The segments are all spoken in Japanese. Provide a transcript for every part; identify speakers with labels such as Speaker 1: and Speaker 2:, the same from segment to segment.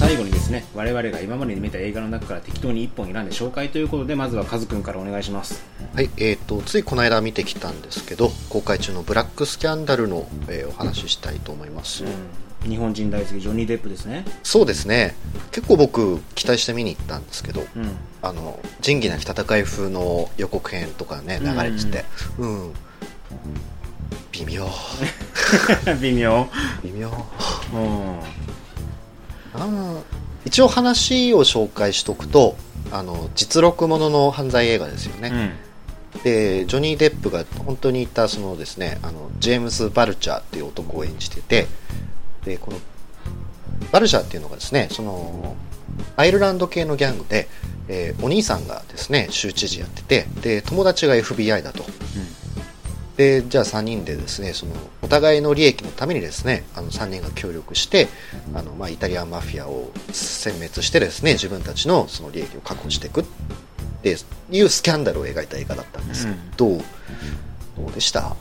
Speaker 1: 最後にですね我々が今までに見た映画の中から適当に1本選んで紹介ということでまずはカズくんからお願いします。
Speaker 2: はい、えー、とついこの間見てきたんですけど公開中の「ブラックスキャンダルの」えーお話ししたいと思います、
Speaker 1: 日本人大好きジョニー・デップですね。
Speaker 2: そうですね。結構僕期待して見に行ったんですけど
Speaker 1: うん。
Speaker 2: あの仁義なき戦い風の予告編とかね流れててうん、微妙。
Speaker 1: 微妙。
Speaker 2: 微妙。
Speaker 1: うん
Speaker 2: 一応話を紹介しとくとあの実録ものの犯罪映画ですよね、
Speaker 1: うん。
Speaker 2: でジョニー・デップが本当にいたそのですねあのジェームス・バルチャーっていう男を演じててでこのバルチャーっていうのがですねそのアイルランド系のギャングで、えーお兄さんがですね州知事やっててで友達が FBI だとでじゃあ3人でですねそのお互いの利益のためにですねあの3人が協力してあの、まあ、イタリアンマフィアを殲滅してですね自分たちのその利益を確保していく。っていうスキャンダルを描いた映画だったんです。けど、どうどうでした？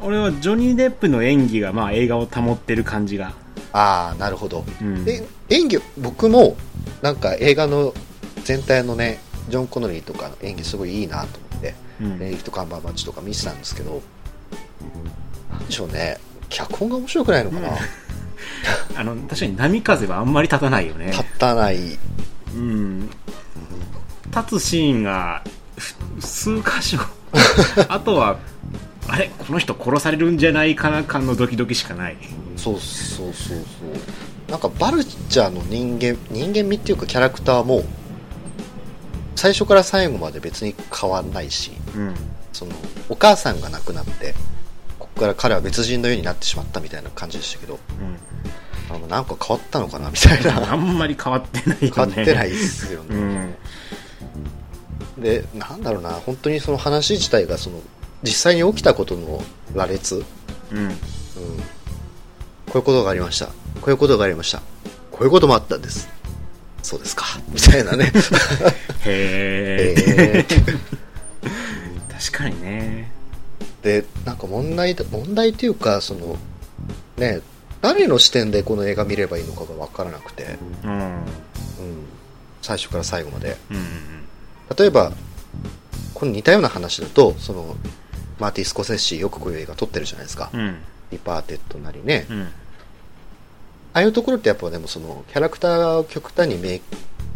Speaker 1: 俺はジョニー・デップの演技がまあ映画を保ってる感じが。
Speaker 2: ああなるほど、
Speaker 1: うん。
Speaker 2: で演技僕もなんか映画の全体のねジョン・コノリーとかの演技すごいいいなと思って
Speaker 1: うん。
Speaker 2: レイフとカンバーバッチとか見てたんですけどなんでしょうね。脚本が面白くないのかな、
Speaker 1: あの確かに波風はあんまり立たないよね。
Speaker 2: 立たない。
Speaker 1: うん。立つシーンがふ数箇所。あとはあれこの人殺されるんじゃないかな感のドキドキしかない。
Speaker 2: そうそうそうそう。なんかバルチャーの人間人間味っていうかキャラクターも最初から最後まで別に変わんないし
Speaker 1: うん。
Speaker 2: そのお母さんが亡くなってここから彼は別人のようになってしまったみたいな感じでしたけどあのなんか変わったのかなみたい
Speaker 1: うん、あ
Speaker 2: なん
Speaker 1: まり変わってないよね。
Speaker 2: 変わってないですよね、
Speaker 1: うん。
Speaker 2: でなんだろうな。本当にその話自体がその実際に起きたことの羅列、うん、
Speaker 1: うん。
Speaker 2: こういうことがありました。こういうことがありました。こういうこともあったんですそうですか。みたいなね。
Speaker 1: へえ
Speaker 2: えー。
Speaker 1: 確かにね。
Speaker 2: でなんか問題だ問題っていうかそのね誰の視点でこの映画見ればいいのかが分からなくて、
Speaker 1: うん。
Speaker 2: うん、最初から最後まで。
Speaker 1: うん
Speaker 2: 例えばこの似たような話だとそのマーティン・スコセッシよくこういう映画撮ってるじゃないですか、
Speaker 1: うん。
Speaker 2: ディパーテッドなりね、
Speaker 1: うん
Speaker 2: ああいうところってやっぱでもそのキャラクターを極端にめ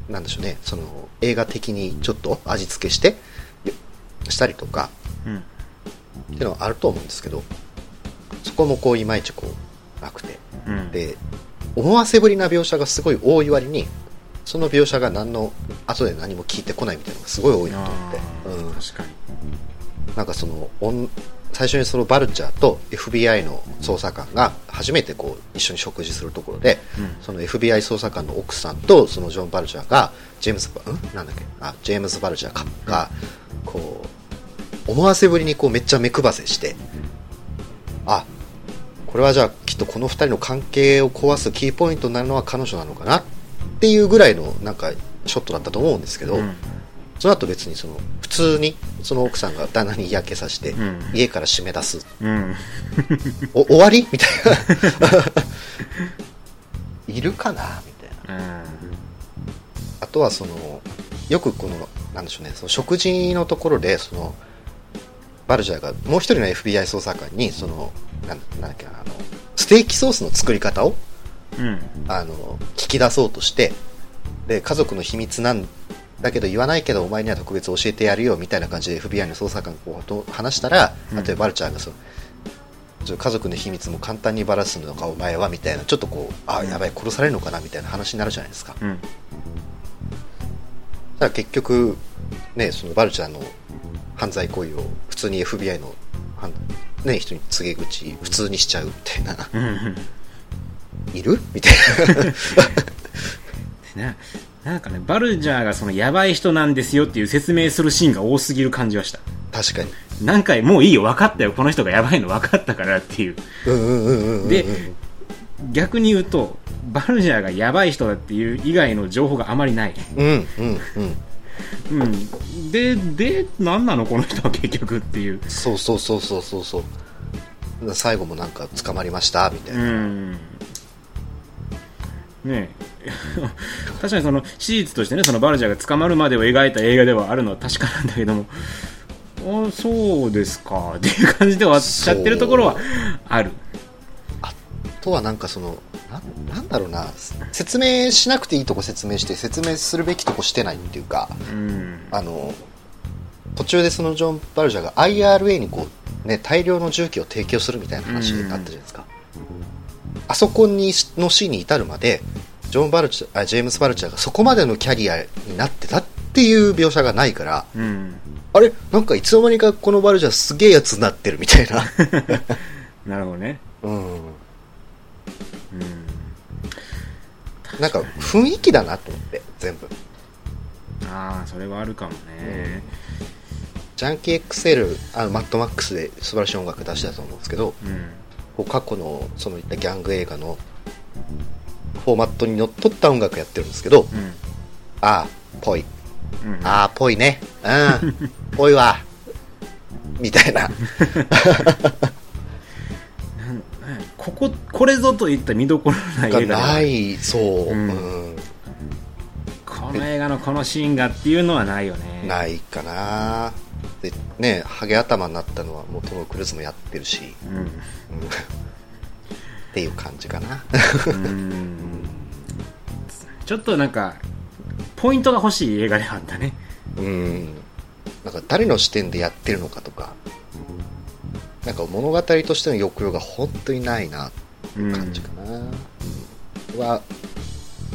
Speaker 2: なんでしょうねその映画的にちょっと味付けしてしたりとか
Speaker 1: うん。
Speaker 2: っていうのはあると思うんですけどそこもこういまいちこうなくて。
Speaker 1: うん。
Speaker 2: で思わせぶりな描写がすごい多い割にその描写が何の後で何も聞いてこないみたいなのがすごい多いなと思って、うん、
Speaker 1: 確かに
Speaker 2: なんかその最初にそのバルチャーと FBI の捜査官が初めてこう一緒に食事するところで、
Speaker 1: うん。
Speaker 2: その FBI 捜査官の奥さんとそのジョン・バルチャーがジェームズバん？なんだっけ？あジェームズ・バルチャーか。がこう思わせぶりにこうめっちゃ目配せしてあこれはじゃあきっとこの2人の関係を壊すキーポイントになるのは彼女なのかなっていうぐらいのなんかショットだったと思うんですけど、
Speaker 1: うん
Speaker 2: その後別にその普通にその奥さんが旦那に嫌気させて、
Speaker 1: うん。
Speaker 2: 家から締め出す。
Speaker 1: うん。
Speaker 2: お終わり？みたいな。いるかな？みたいな。あとはそのよくこのなんでしょうねその食事のところでそのバルジャーがもう一人の FBI 捜査官にそのなんなんだっけなあのステーキソースの作り方を
Speaker 1: うん。
Speaker 2: あの聞き出そうとしてで家族の秘密なんだけど言わないけどお前には特別教えてやるよみたいな感じで FBI の捜査官がこうと話したら、
Speaker 1: うん。
Speaker 2: 例えばバルチャーがそのちょ家族の秘密も簡単にばらすのかお前はみたいなちょっとこうあやばい殺されるのかなみたいな話になるじゃないですか。
Speaker 1: うん。
Speaker 2: だから結局ねそのバルチャーの犯罪行為を普通に FBI の犯ね、人に告げ口普通にしちゃうみたいな。
Speaker 1: うん。
Speaker 2: いる？みたいな。
Speaker 1: な なんかねバルジャーがそのヤバい人なんですよっていう説明するシーンが多すぎる感じはした。
Speaker 2: 確かに。
Speaker 1: 何回もういいよ分かったよこの人がヤバいの分かったからっていう。
Speaker 2: うんうんうんうんうん
Speaker 1: で逆に言うとバルジャーがヤバい人だっていう以外の情報があまりない、
Speaker 2: うんうんうん。
Speaker 1: うん、でで何なのこの人は結局っていう。
Speaker 2: そうそうそうそうそう。そう最後もなんか捕まりましたみたいうな、
Speaker 1: んね 確かにその史実としてねそのバルジャーが捕まるまでを描いた映画ではあるのは確かなんだけども。あそうですか。っていう感じで終わっちゃってるところはある。
Speaker 2: あとはなんかそのななんだろうな。説明しなくていいとこ説明して説明するべきとこしてないっていうか
Speaker 1: うん。
Speaker 2: あの途中でそのジョン・バルジャーが IRA にこう、ね、大量の重機を提供するみたいな話になったじゃないですか、あそこにのシーンに至るまでジョン・バルチャーあジェームス・バルチャーがそこまでのキャリアになってたっていう描写がないから
Speaker 1: うん。
Speaker 2: あれ？なんかいつの間にかこのバルジャーすげえやつになってるみたいな。
Speaker 1: なるほどね。
Speaker 2: うん。
Speaker 1: うん。
Speaker 2: なんか雰囲気だなと思って全部。
Speaker 1: ああそれはあるかもね。
Speaker 2: ジャンキー XL あのマッドマックスで素晴らしい音楽出したと思うんですけど
Speaker 1: うん。
Speaker 2: こう過去のそのいったギャング映画のフォーマットにのっとった音楽やってるんですけど
Speaker 1: うん。
Speaker 2: ああぽい。
Speaker 1: うん。
Speaker 2: ああぽいね。うん。ぽいわ。みたいな。
Speaker 1: こここれぞといった見どころのない
Speaker 2: がないそう、
Speaker 1: う
Speaker 2: うん。ん
Speaker 1: この映画のこのシーンがっていうのはないよね。
Speaker 2: ないかな。でねハゲ頭になったのはもうトム・クルーズもやってるし、
Speaker 1: うん。
Speaker 2: うんっていう感じかな。
Speaker 1: うん。ちょっとなんかポイントが欲しい映画ではあったね。
Speaker 2: うん。なんか誰の視点でやってるのかとか。なんか物語としての抑揚が本当にないなって
Speaker 1: うん
Speaker 2: 感じかな、うん。は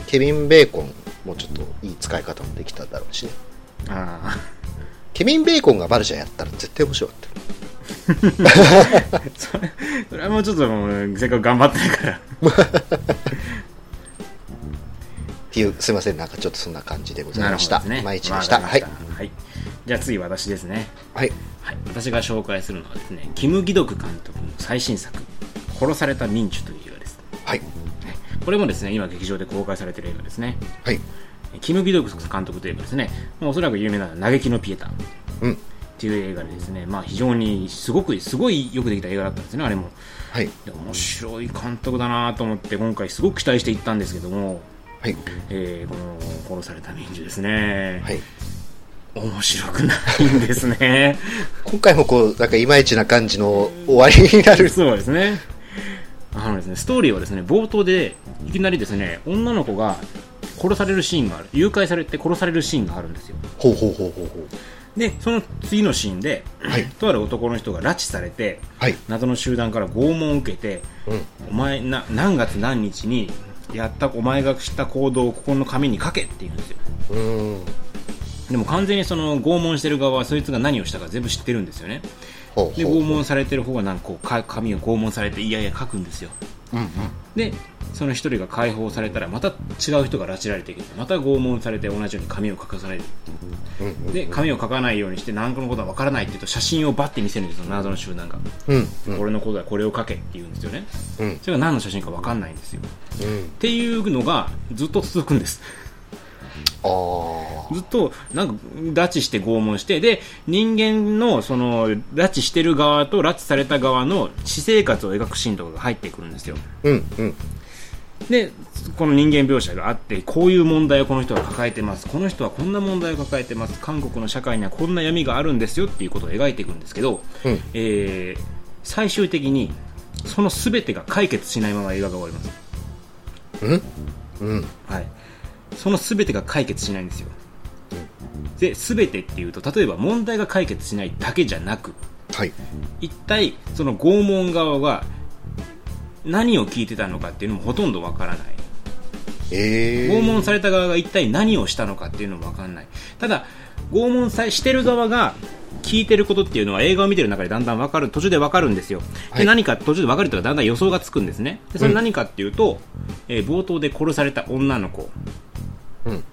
Speaker 2: ケビン・ベーコンもちょっといい使い方もできただろうしね。
Speaker 1: あ
Speaker 2: ケビン・ベーコンがバルジャーやったら絶対面白かった
Speaker 1: それ それはもうちょっともうせっかく頑張ってるから。
Speaker 2: っていうすいませんなんかちょっとそんな感じでございました、毎日でした。はい。
Speaker 1: はい、じゃあ次私ですね。
Speaker 2: はい。
Speaker 1: はい、私が紹介するのはですねキム・ギドク監督の最新作「殺された民主」という映画です、
Speaker 2: はい。
Speaker 1: はい。これもですね今劇場で公開されている映画ですね。
Speaker 2: はい。
Speaker 1: キム・ギドク監督といえばですねおそらく有名な「嘆きのピエタ」っ
Speaker 2: うん
Speaker 1: ていう映画でですね、まあ、非常にすごくすごいよくできた映画だったんですねあれも。
Speaker 2: はい。
Speaker 1: で面白い監督だなと思って今回すごく期待していったんですけども、
Speaker 2: はい。
Speaker 1: えーこの殺された民主ですね、
Speaker 2: はい。
Speaker 1: 面白くないんですね。
Speaker 2: 今回もこうなんかいまいちな感じの終わりになる。
Speaker 1: そうですね。あのですね、ストーリーはですね、冒頭で、いきなりですね、女の子が殺されるシーンがある。誘拐されて殺されるシーンがあるんですよ。
Speaker 2: ほうほうほうほうほ
Speaker 1: で、その次のシーンで、
Speaker 2: はい。
Speaker 1: とある男の人が拉致されて、
Speaker 2: うはい。
Speaker 1: 謎の集団から拷問を受けて、
Speaker 2: うん。
Speaker 1: お前な、何月何日にやった、お前がした行動をここの紙に書けって言うんですよ。でも完全にその拷問してる側はそいつが何をしたか全部知ってるんですよね。で拷問されてる方はなんかこうか紙を拷問されていやいや書くんですよ。
Speaker 2: うんうん。
Speaker 1: でその一人が解放されたらまた違う人が拉致られてきてまた拷問されて同じように紙を書かされる。
Speaker 2: うんうん
Speaker 1: で紙を書かないようにして何かのことは分からないって言うと写真をバッて見せるんですよ謎の集団が、
Speaker 2: うんうん。
Speaker 1: 俺のことはこれを書けって言うんですよね。
Speaker 2: うん。
Speaker 1: それが何の写真か分かんないんですよ。
Speaker 2: うん。
Speaker 1: っていうのがずっと続くんです。ずっとなんか拉致して拷問してで人間のその拉致してる側と拉致された側の私生活を描くシーンとかが入ってくるんですよ。
Speaker 2: うんうん
Speaker 1: でこの人間描写があってこういう問題をこの人は抱えてます。この人はこんな問題を抱えてます。韓国の社会にはこんな闇があるんですよ。っていうことを描いていくんですけど、
Speaker 2: うん。
Speaker 1: えー最終的にその全てが解決しないまま映画が終わります、
Speaker 2: うん？うん。
Speaker 1: はい、その全てが解決しないんですよ。で全てっていうと例えば問題が解決しないだけじゃなく
Speaker 2: はい。
Speaker 1: 一体その拷問側が何を聞いてたのかっていうのもほとんどわからない。
Speaker 2: ええ
Speaker 1: 拷問された側が一体何をしたのかっていうのも分かんない。ただ拷問さしてる側が聞いてることっていうのは映画を見てる中でだんだん分かる途中で分かるんですよ、
Speaker 2: はい。
Speaker 1: で何か途中で分かるというかだんだん予想がつくんですね。でそれ何かっていうと、えー冒頭で殺された女の子。
Speaker 2: うん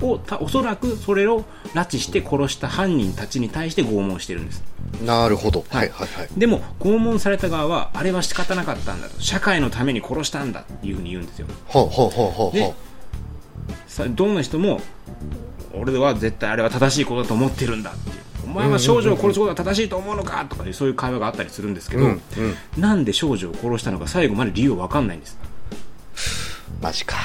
Speaker 1: をたおそらくそれを拉致して殺した犯人たちに対して拷問してるんです。
Speaker 2: なるほど。はい。はいはい
Speaker 1: でも拷問された側はあれは仕方なかったんだと。社会のために殺したんだっていうふうに言うんですよ。
Speaker 2: ほうほうほうほうほ
Speaker 1: で
Speaker 2: う
Speaker 1: さどんな人も俺は絶対あれは正しいことだと思ってるんだっていう。お前は少女を殺すことが正しいと思うのかとかいうそういう会話があったりするんですけど、
Speaker 2: うんうん。
Speaker 1: なんで少女を殺したのか最後まで理由は分かんないんです
Speaker 2: マジか。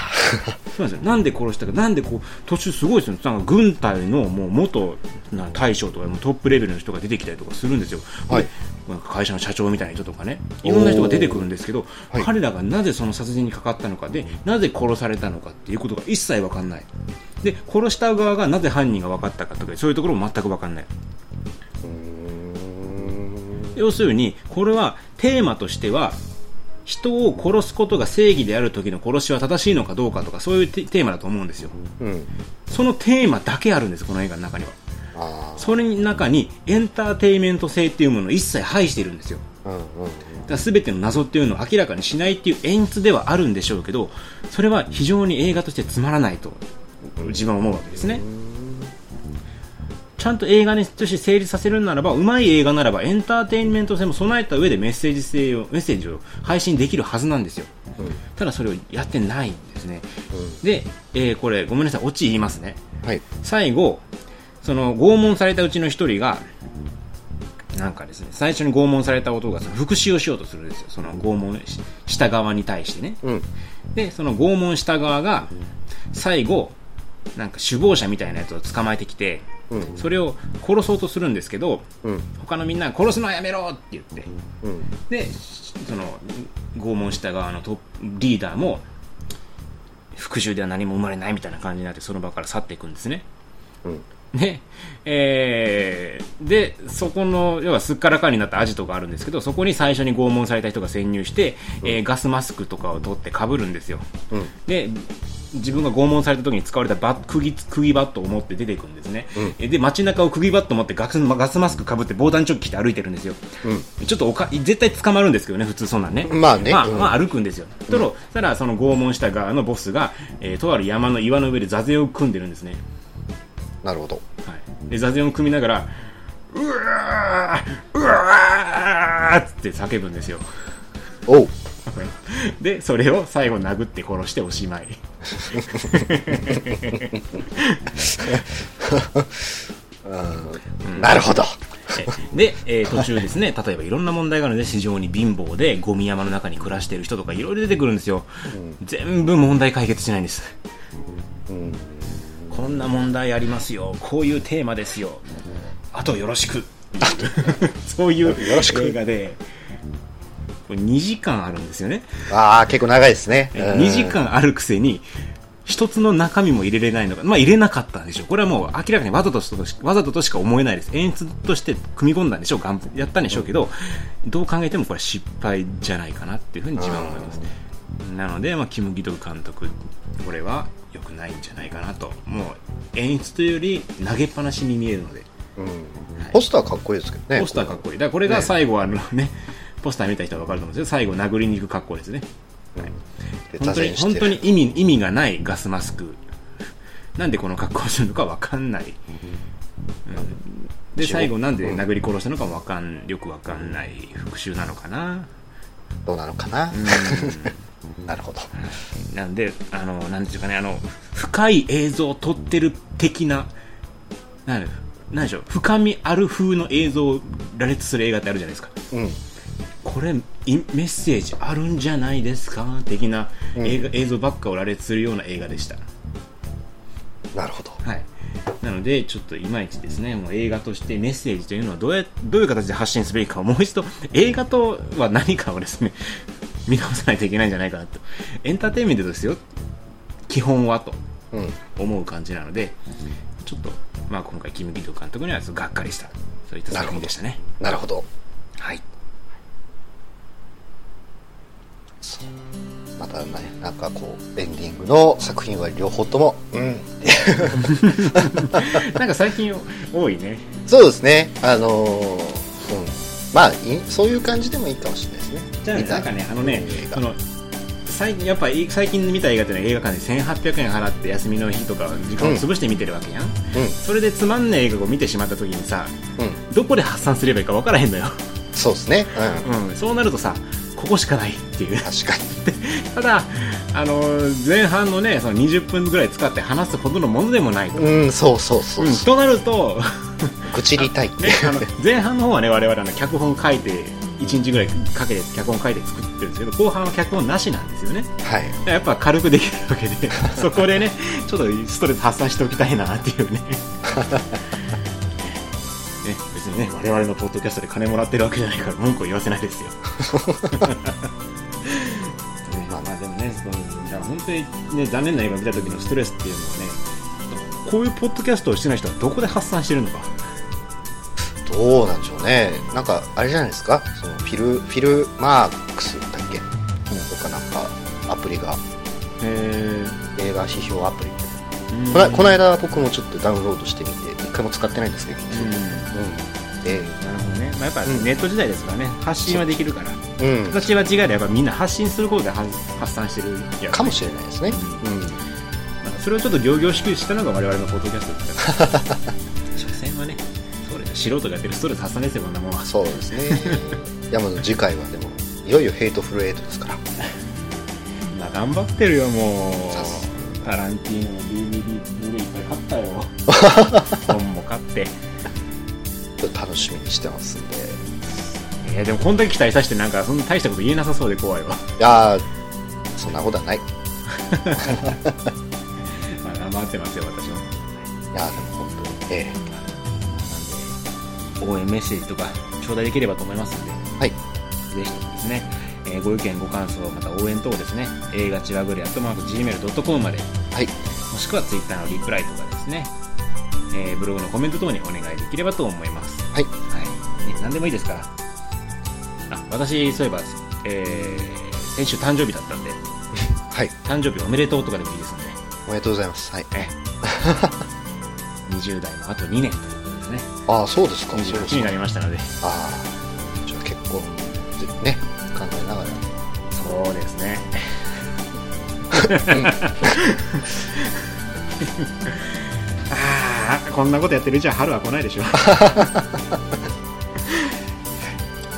Speaker 1: そうなんですよ。なんで殺したかなんでこう途中すごいですよなんか軍隊のもう元な大将とかもうトップレベルの人が出てきたりとかするんですよ、
Speaker 2: はい。
Speaker 1: でなんか会社の社長みたいな人とかね。いろんな人が出てくるんですけど、
Speaker 2: はい。
Speaker 1: 彼らがなぜその殺人にかかったのかでなぜ殺されたのかっていうことが一切分かんない。で殺した側がなぜ犯人が分かったかとかそういうところも全く分かんない。要するにこれはテーマとしては人を殺すことが正義である時の殺しは正しいのかどうかとかそういうテテーマだと思うんですよ。
Speaker 2: うん。
Speaker 1: そのテーマだけあるんですこの映画の中には。
Speaker 2: あ
Speaker 1: それの中にエンターテインメント性っていうものを一切排しているんですよ。
Speaker 2: あうんうん。
Speaker 1: だから全ての謎っていうのを明らかにしないっていう演出ではあるんでしょうけどそれは非常に映画としてつまらないと自分は思うわけですねちゃんと映画にとして成立させるならばうまい映画ならばエンターテインメント性も備えた上でメッセージ性をメッセージを配信できるはずなんですよ。
Speaker 2: うん。
Speaker 1: ただそれをやってないんですね。で、えーこれごめんなさいオチ言いますね。
Speaker 2: はい。
Speaker 1: 最後その拷問されたうちの一人がなんかですね最初に拷問された男がその復讐をしようとするんですよ。その拷問しした側に対してね。
Speaker 2: うん。
Speaker 1: でその拷問した側が最後なんか首謀者みたいなやつを捕まえてきて
Speaker 2: うん
Speaker 1: それを殺そうとするんですけど
Speaker 2: うん。
Speaker 1: 他のみんなが殺すのはやめろって言って。
Speaker 2: うん。
Speaker 1: でその拷問した側のトリーダーも復讐では何も生まれないみたいな感じになってその場から去っていくんですね。
Speaker 2: うん。
Speaker 1: で、えーで、そこの、要はすっからかんになったアジトがあるんですけど、そこに最初に拷問された人が潜入して、えーガスマスクとかを取って被るんですよ。
Speaker 2: うん。
Speaker 1: で、自分が拷問された時に使われたバッ釘釘バットを持って出ていくんですね。
Speaker 2: うん
Speaker 1: えで、街中を釘バットを持ってガスガスマスク被って防弾チョッキ着て歩いてるんですよ。ちょっとおか、絶対捕まるんですけどね、普通そんなんね。
Speaker 2: まあね
Speaker 1: まあ、
Speaker 2: うん
Speaker 1: まあ歩くんですよ。とろ、そしたらその拷問した側のボスが、えーとある山の岩の上で座禅を組んでるんですね。
Speaker 2: なるほど
Speaker 1: はい、で座禅を組みながらうわーうわーって叫ぶんですよ
Speaker 2: おう
Speaker 1: でそれを最後殴って殺しておしまい。
Speaker 2: なるほど。
Speaker 1: えで、えー途中ですね例えばいろんな問題があるので非常に貧乏でゴミ山の中に暮らしている人とかいろいろ出てくるんですよ、全部問題解決しないんです。
Speaker 2: うん。
Speaker 1: こんな問題ありますよ。こういうテーマですよ。あとよろしく。そういう
Speaker 2: よろしく。
Speaker 1: 映画でこれ2時間あるんですよね
Speaker 2: ああ結構長いですねうん
Speaker 1: 2時間あるくせに一つの中身も入れれないのか、まあ入れなかったんでしょう。これはもう明らかにわざととしわざととしか思えないです。演出として組み込んだんでしょう。やったんでしょうけど、どう考えてもこれ失敗じゃないかなっていうふうに自分は思います。なので、まあ、キム・ギドク監督、これは良くないんじゃないかなと。もう演出というより投げっぱなしに見えるので、
Speaker 2: うんポスターかっこいいですけどね
Speaker 1: ポスターかっこいい。だからこれが最後あのね、ポスター見た人は分かると思うんですけど、最後殴りに行く格好ですね。
Speaker 2: で
Speaker 1: 本当に本当に意味意味がないガスマスク。なんでこの格好をするのか分かんない、うん。で最後なんで殴り殺したのかも分かんよく分かんない復讐なのかな、
Speaker 2: どうなのかな。
Speaker 1: う
Speaker 2: なるほど。
Speaker 1: ん、なんであのなんていうかねあの深い映像を撮ってる的ななんでしょう。深みある風の映像を羅列する映画ってあるじゃないですか。
Speaker 2: うん
Speaker 1: これいメッセージあるんじゃないですか？的な映画、映像ばっかを羅列するような映画でした。
Speaker 2: なるほど。
Speaker 1: はい、なので、ちょっといまいちですね、もう映画としてメッセージというのはどうやどういう形で発信すべきかをもう一度、映画とは何かをですね、見直さないといけないんじゃないかなと。エンターテインメントですよ、基本はと
Speaker 2: うん。
Speaker 1: 思う感じなので、ちょっと、まあ今回、キム・ギド監督にはがっかりした、そういった作品でしたね。
Speaker 2: なるほど。
Speaker 1: はい。
Speaker 2: またねなんかこうエンディングの作品は両方とも。うん。
Speaker 1: なんか最近多いね。
Speaker 2: そうですね。あのーうん。まあいいそういう感じでもいいかもしれないですね。
Speaker 1: じゃあなんかね、あのね
Speaker 2: 映、画。
Speaker 1: その、最近、やっぱり最近見た映画ってのは映画館で1800円払って休みの日とか時間を潰して見てるわけやん。
Speaker 2: う
Speaker 1: それでつまんねえ映画を見てしまった時にさ、
Speaker 2: んうん。
Speaker 1: どこで発散すればいいか分からへんのよ。
Speaker 2: そうですね。うん。
Speaker 1: うん。そうなるとさ、ここしかないっていう。
Speaker 2: 確かに。
Speaker 1: ただ、あのー前半のね、その20分ぐらい使って話すほどのものでもないと。
Speaker 2: うんそうそうそう
Speaker 1: う。ん、となると、
Speaker 2: 愚痴りたい
Speaker 1: ね、あの前半の方はね、我々あの脚本書いて1日ぐらいかけて脚本書いて作ってるんですけど後半は脚本なしなんですよね。
Speaker 2: はい。
Speaker 1: やっぱ軽くできるわけでそこでねちょっとストレス発散しておきたいなっていうね ね我々のポッドキャストで金もらってるわけじゃないから文句を言わせないですよ。ねまあでもねそのだから本当にね残念な映画を見た時のストレスっていうのはねこういうポッドキャストをしてない人はどこで発散してるのか。
Speaker 2: どうなんでしょうね。なんかあれじゃないですか？そのフィルフィルマークスだっけ、とかなんかアプリが。
Speaker 1: へ
Speaker 2: 映画指標アプリ
Speaker 1: え
Speaker 2: このこの間僕もちょっとダウンロードしてみて一回も使ってないんですけど、
Speaker 1: うん
Speaker 2: うんで
Speaker 1: なるほどね、まあ、やっぱ
Speaker 2: うん。
Speaker 1: ネット時代ですからね、発信はできるから。
Speaker 2: うん。
Speaker 1: 形は違いでやっぱみんな発信することで発発散してるや
Speaker 2: かもしれないですね、うん。
Speaker 1: なん。かそれをちょっと仰々しくしたのが我々のポッドキャストですから所詮はねそれ素人がやってるストレス発散ですよこんなもんは。
Speaker 2: そうですね。いやもう次回はでもいよいよヘイトフルエイトですから。
Speaker 1: まあ頑張ってるよもう。タランティーノの DVD ブルーレイいっぱい買ったよ。本も買って
Speaker 2: ちょっと楽しみにしてますんで。
Speaker 1: いやでもこんだけ期待させてなんかそんな大したこと言えなさそうで怖いわ、
Speaker 2: いやーそんなことはない。い
Speaker 1: まあ、頑張ってますよ私も。
Speaker 2: やーでも本当にえ
Speaker 1: なんで応援メッセージとか頂戴できればと思いますんで。
Speaker 2: えはい。
Speaker 1: ぜひともですね、えーご意見ご感想また応援等をですね。映画ちわぐれアットマーク Gmail.com まで。
Speaker 2: はい。
Speaker 1: もしくは Twitter のリプライとかですね、えーブログのコメント等にお願いできればと思います。
Speaker 2: はい。
Speaker 1: はい、ね、何でもいいですから。あ私そういえば、えー先週誕生日だったんで。
Speaker 2: はい。
Speaker 1: 誕生日おめでとうとかでもいいですんで
Speaker 2: おめでとうございます。はい。
Speaker 1: ええ。20代のあと2年ということですね。
Speaker 2: ああそうですか。そう
Speaker 1: 28になりましたので。
Speaker 2: ああじゃあ結婚でね考えながら。
Speaker 1: そうですね こんなことやってるうちは春は来ないでしょ。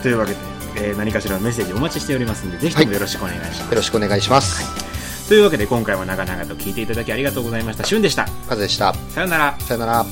Speaker 1: というわけで、えー何かしらのメッセージお待ちしておりますのでぜひともよろしくお願いします、
Speaker 2: よろしくお願いします、
Speaker 1: というわけで今回も長々と聞いていただきありがとうございました。しゅんでした。
Speaker 2: カズでした。
Speaker 1: さよなら。
Speaker 2: さよなら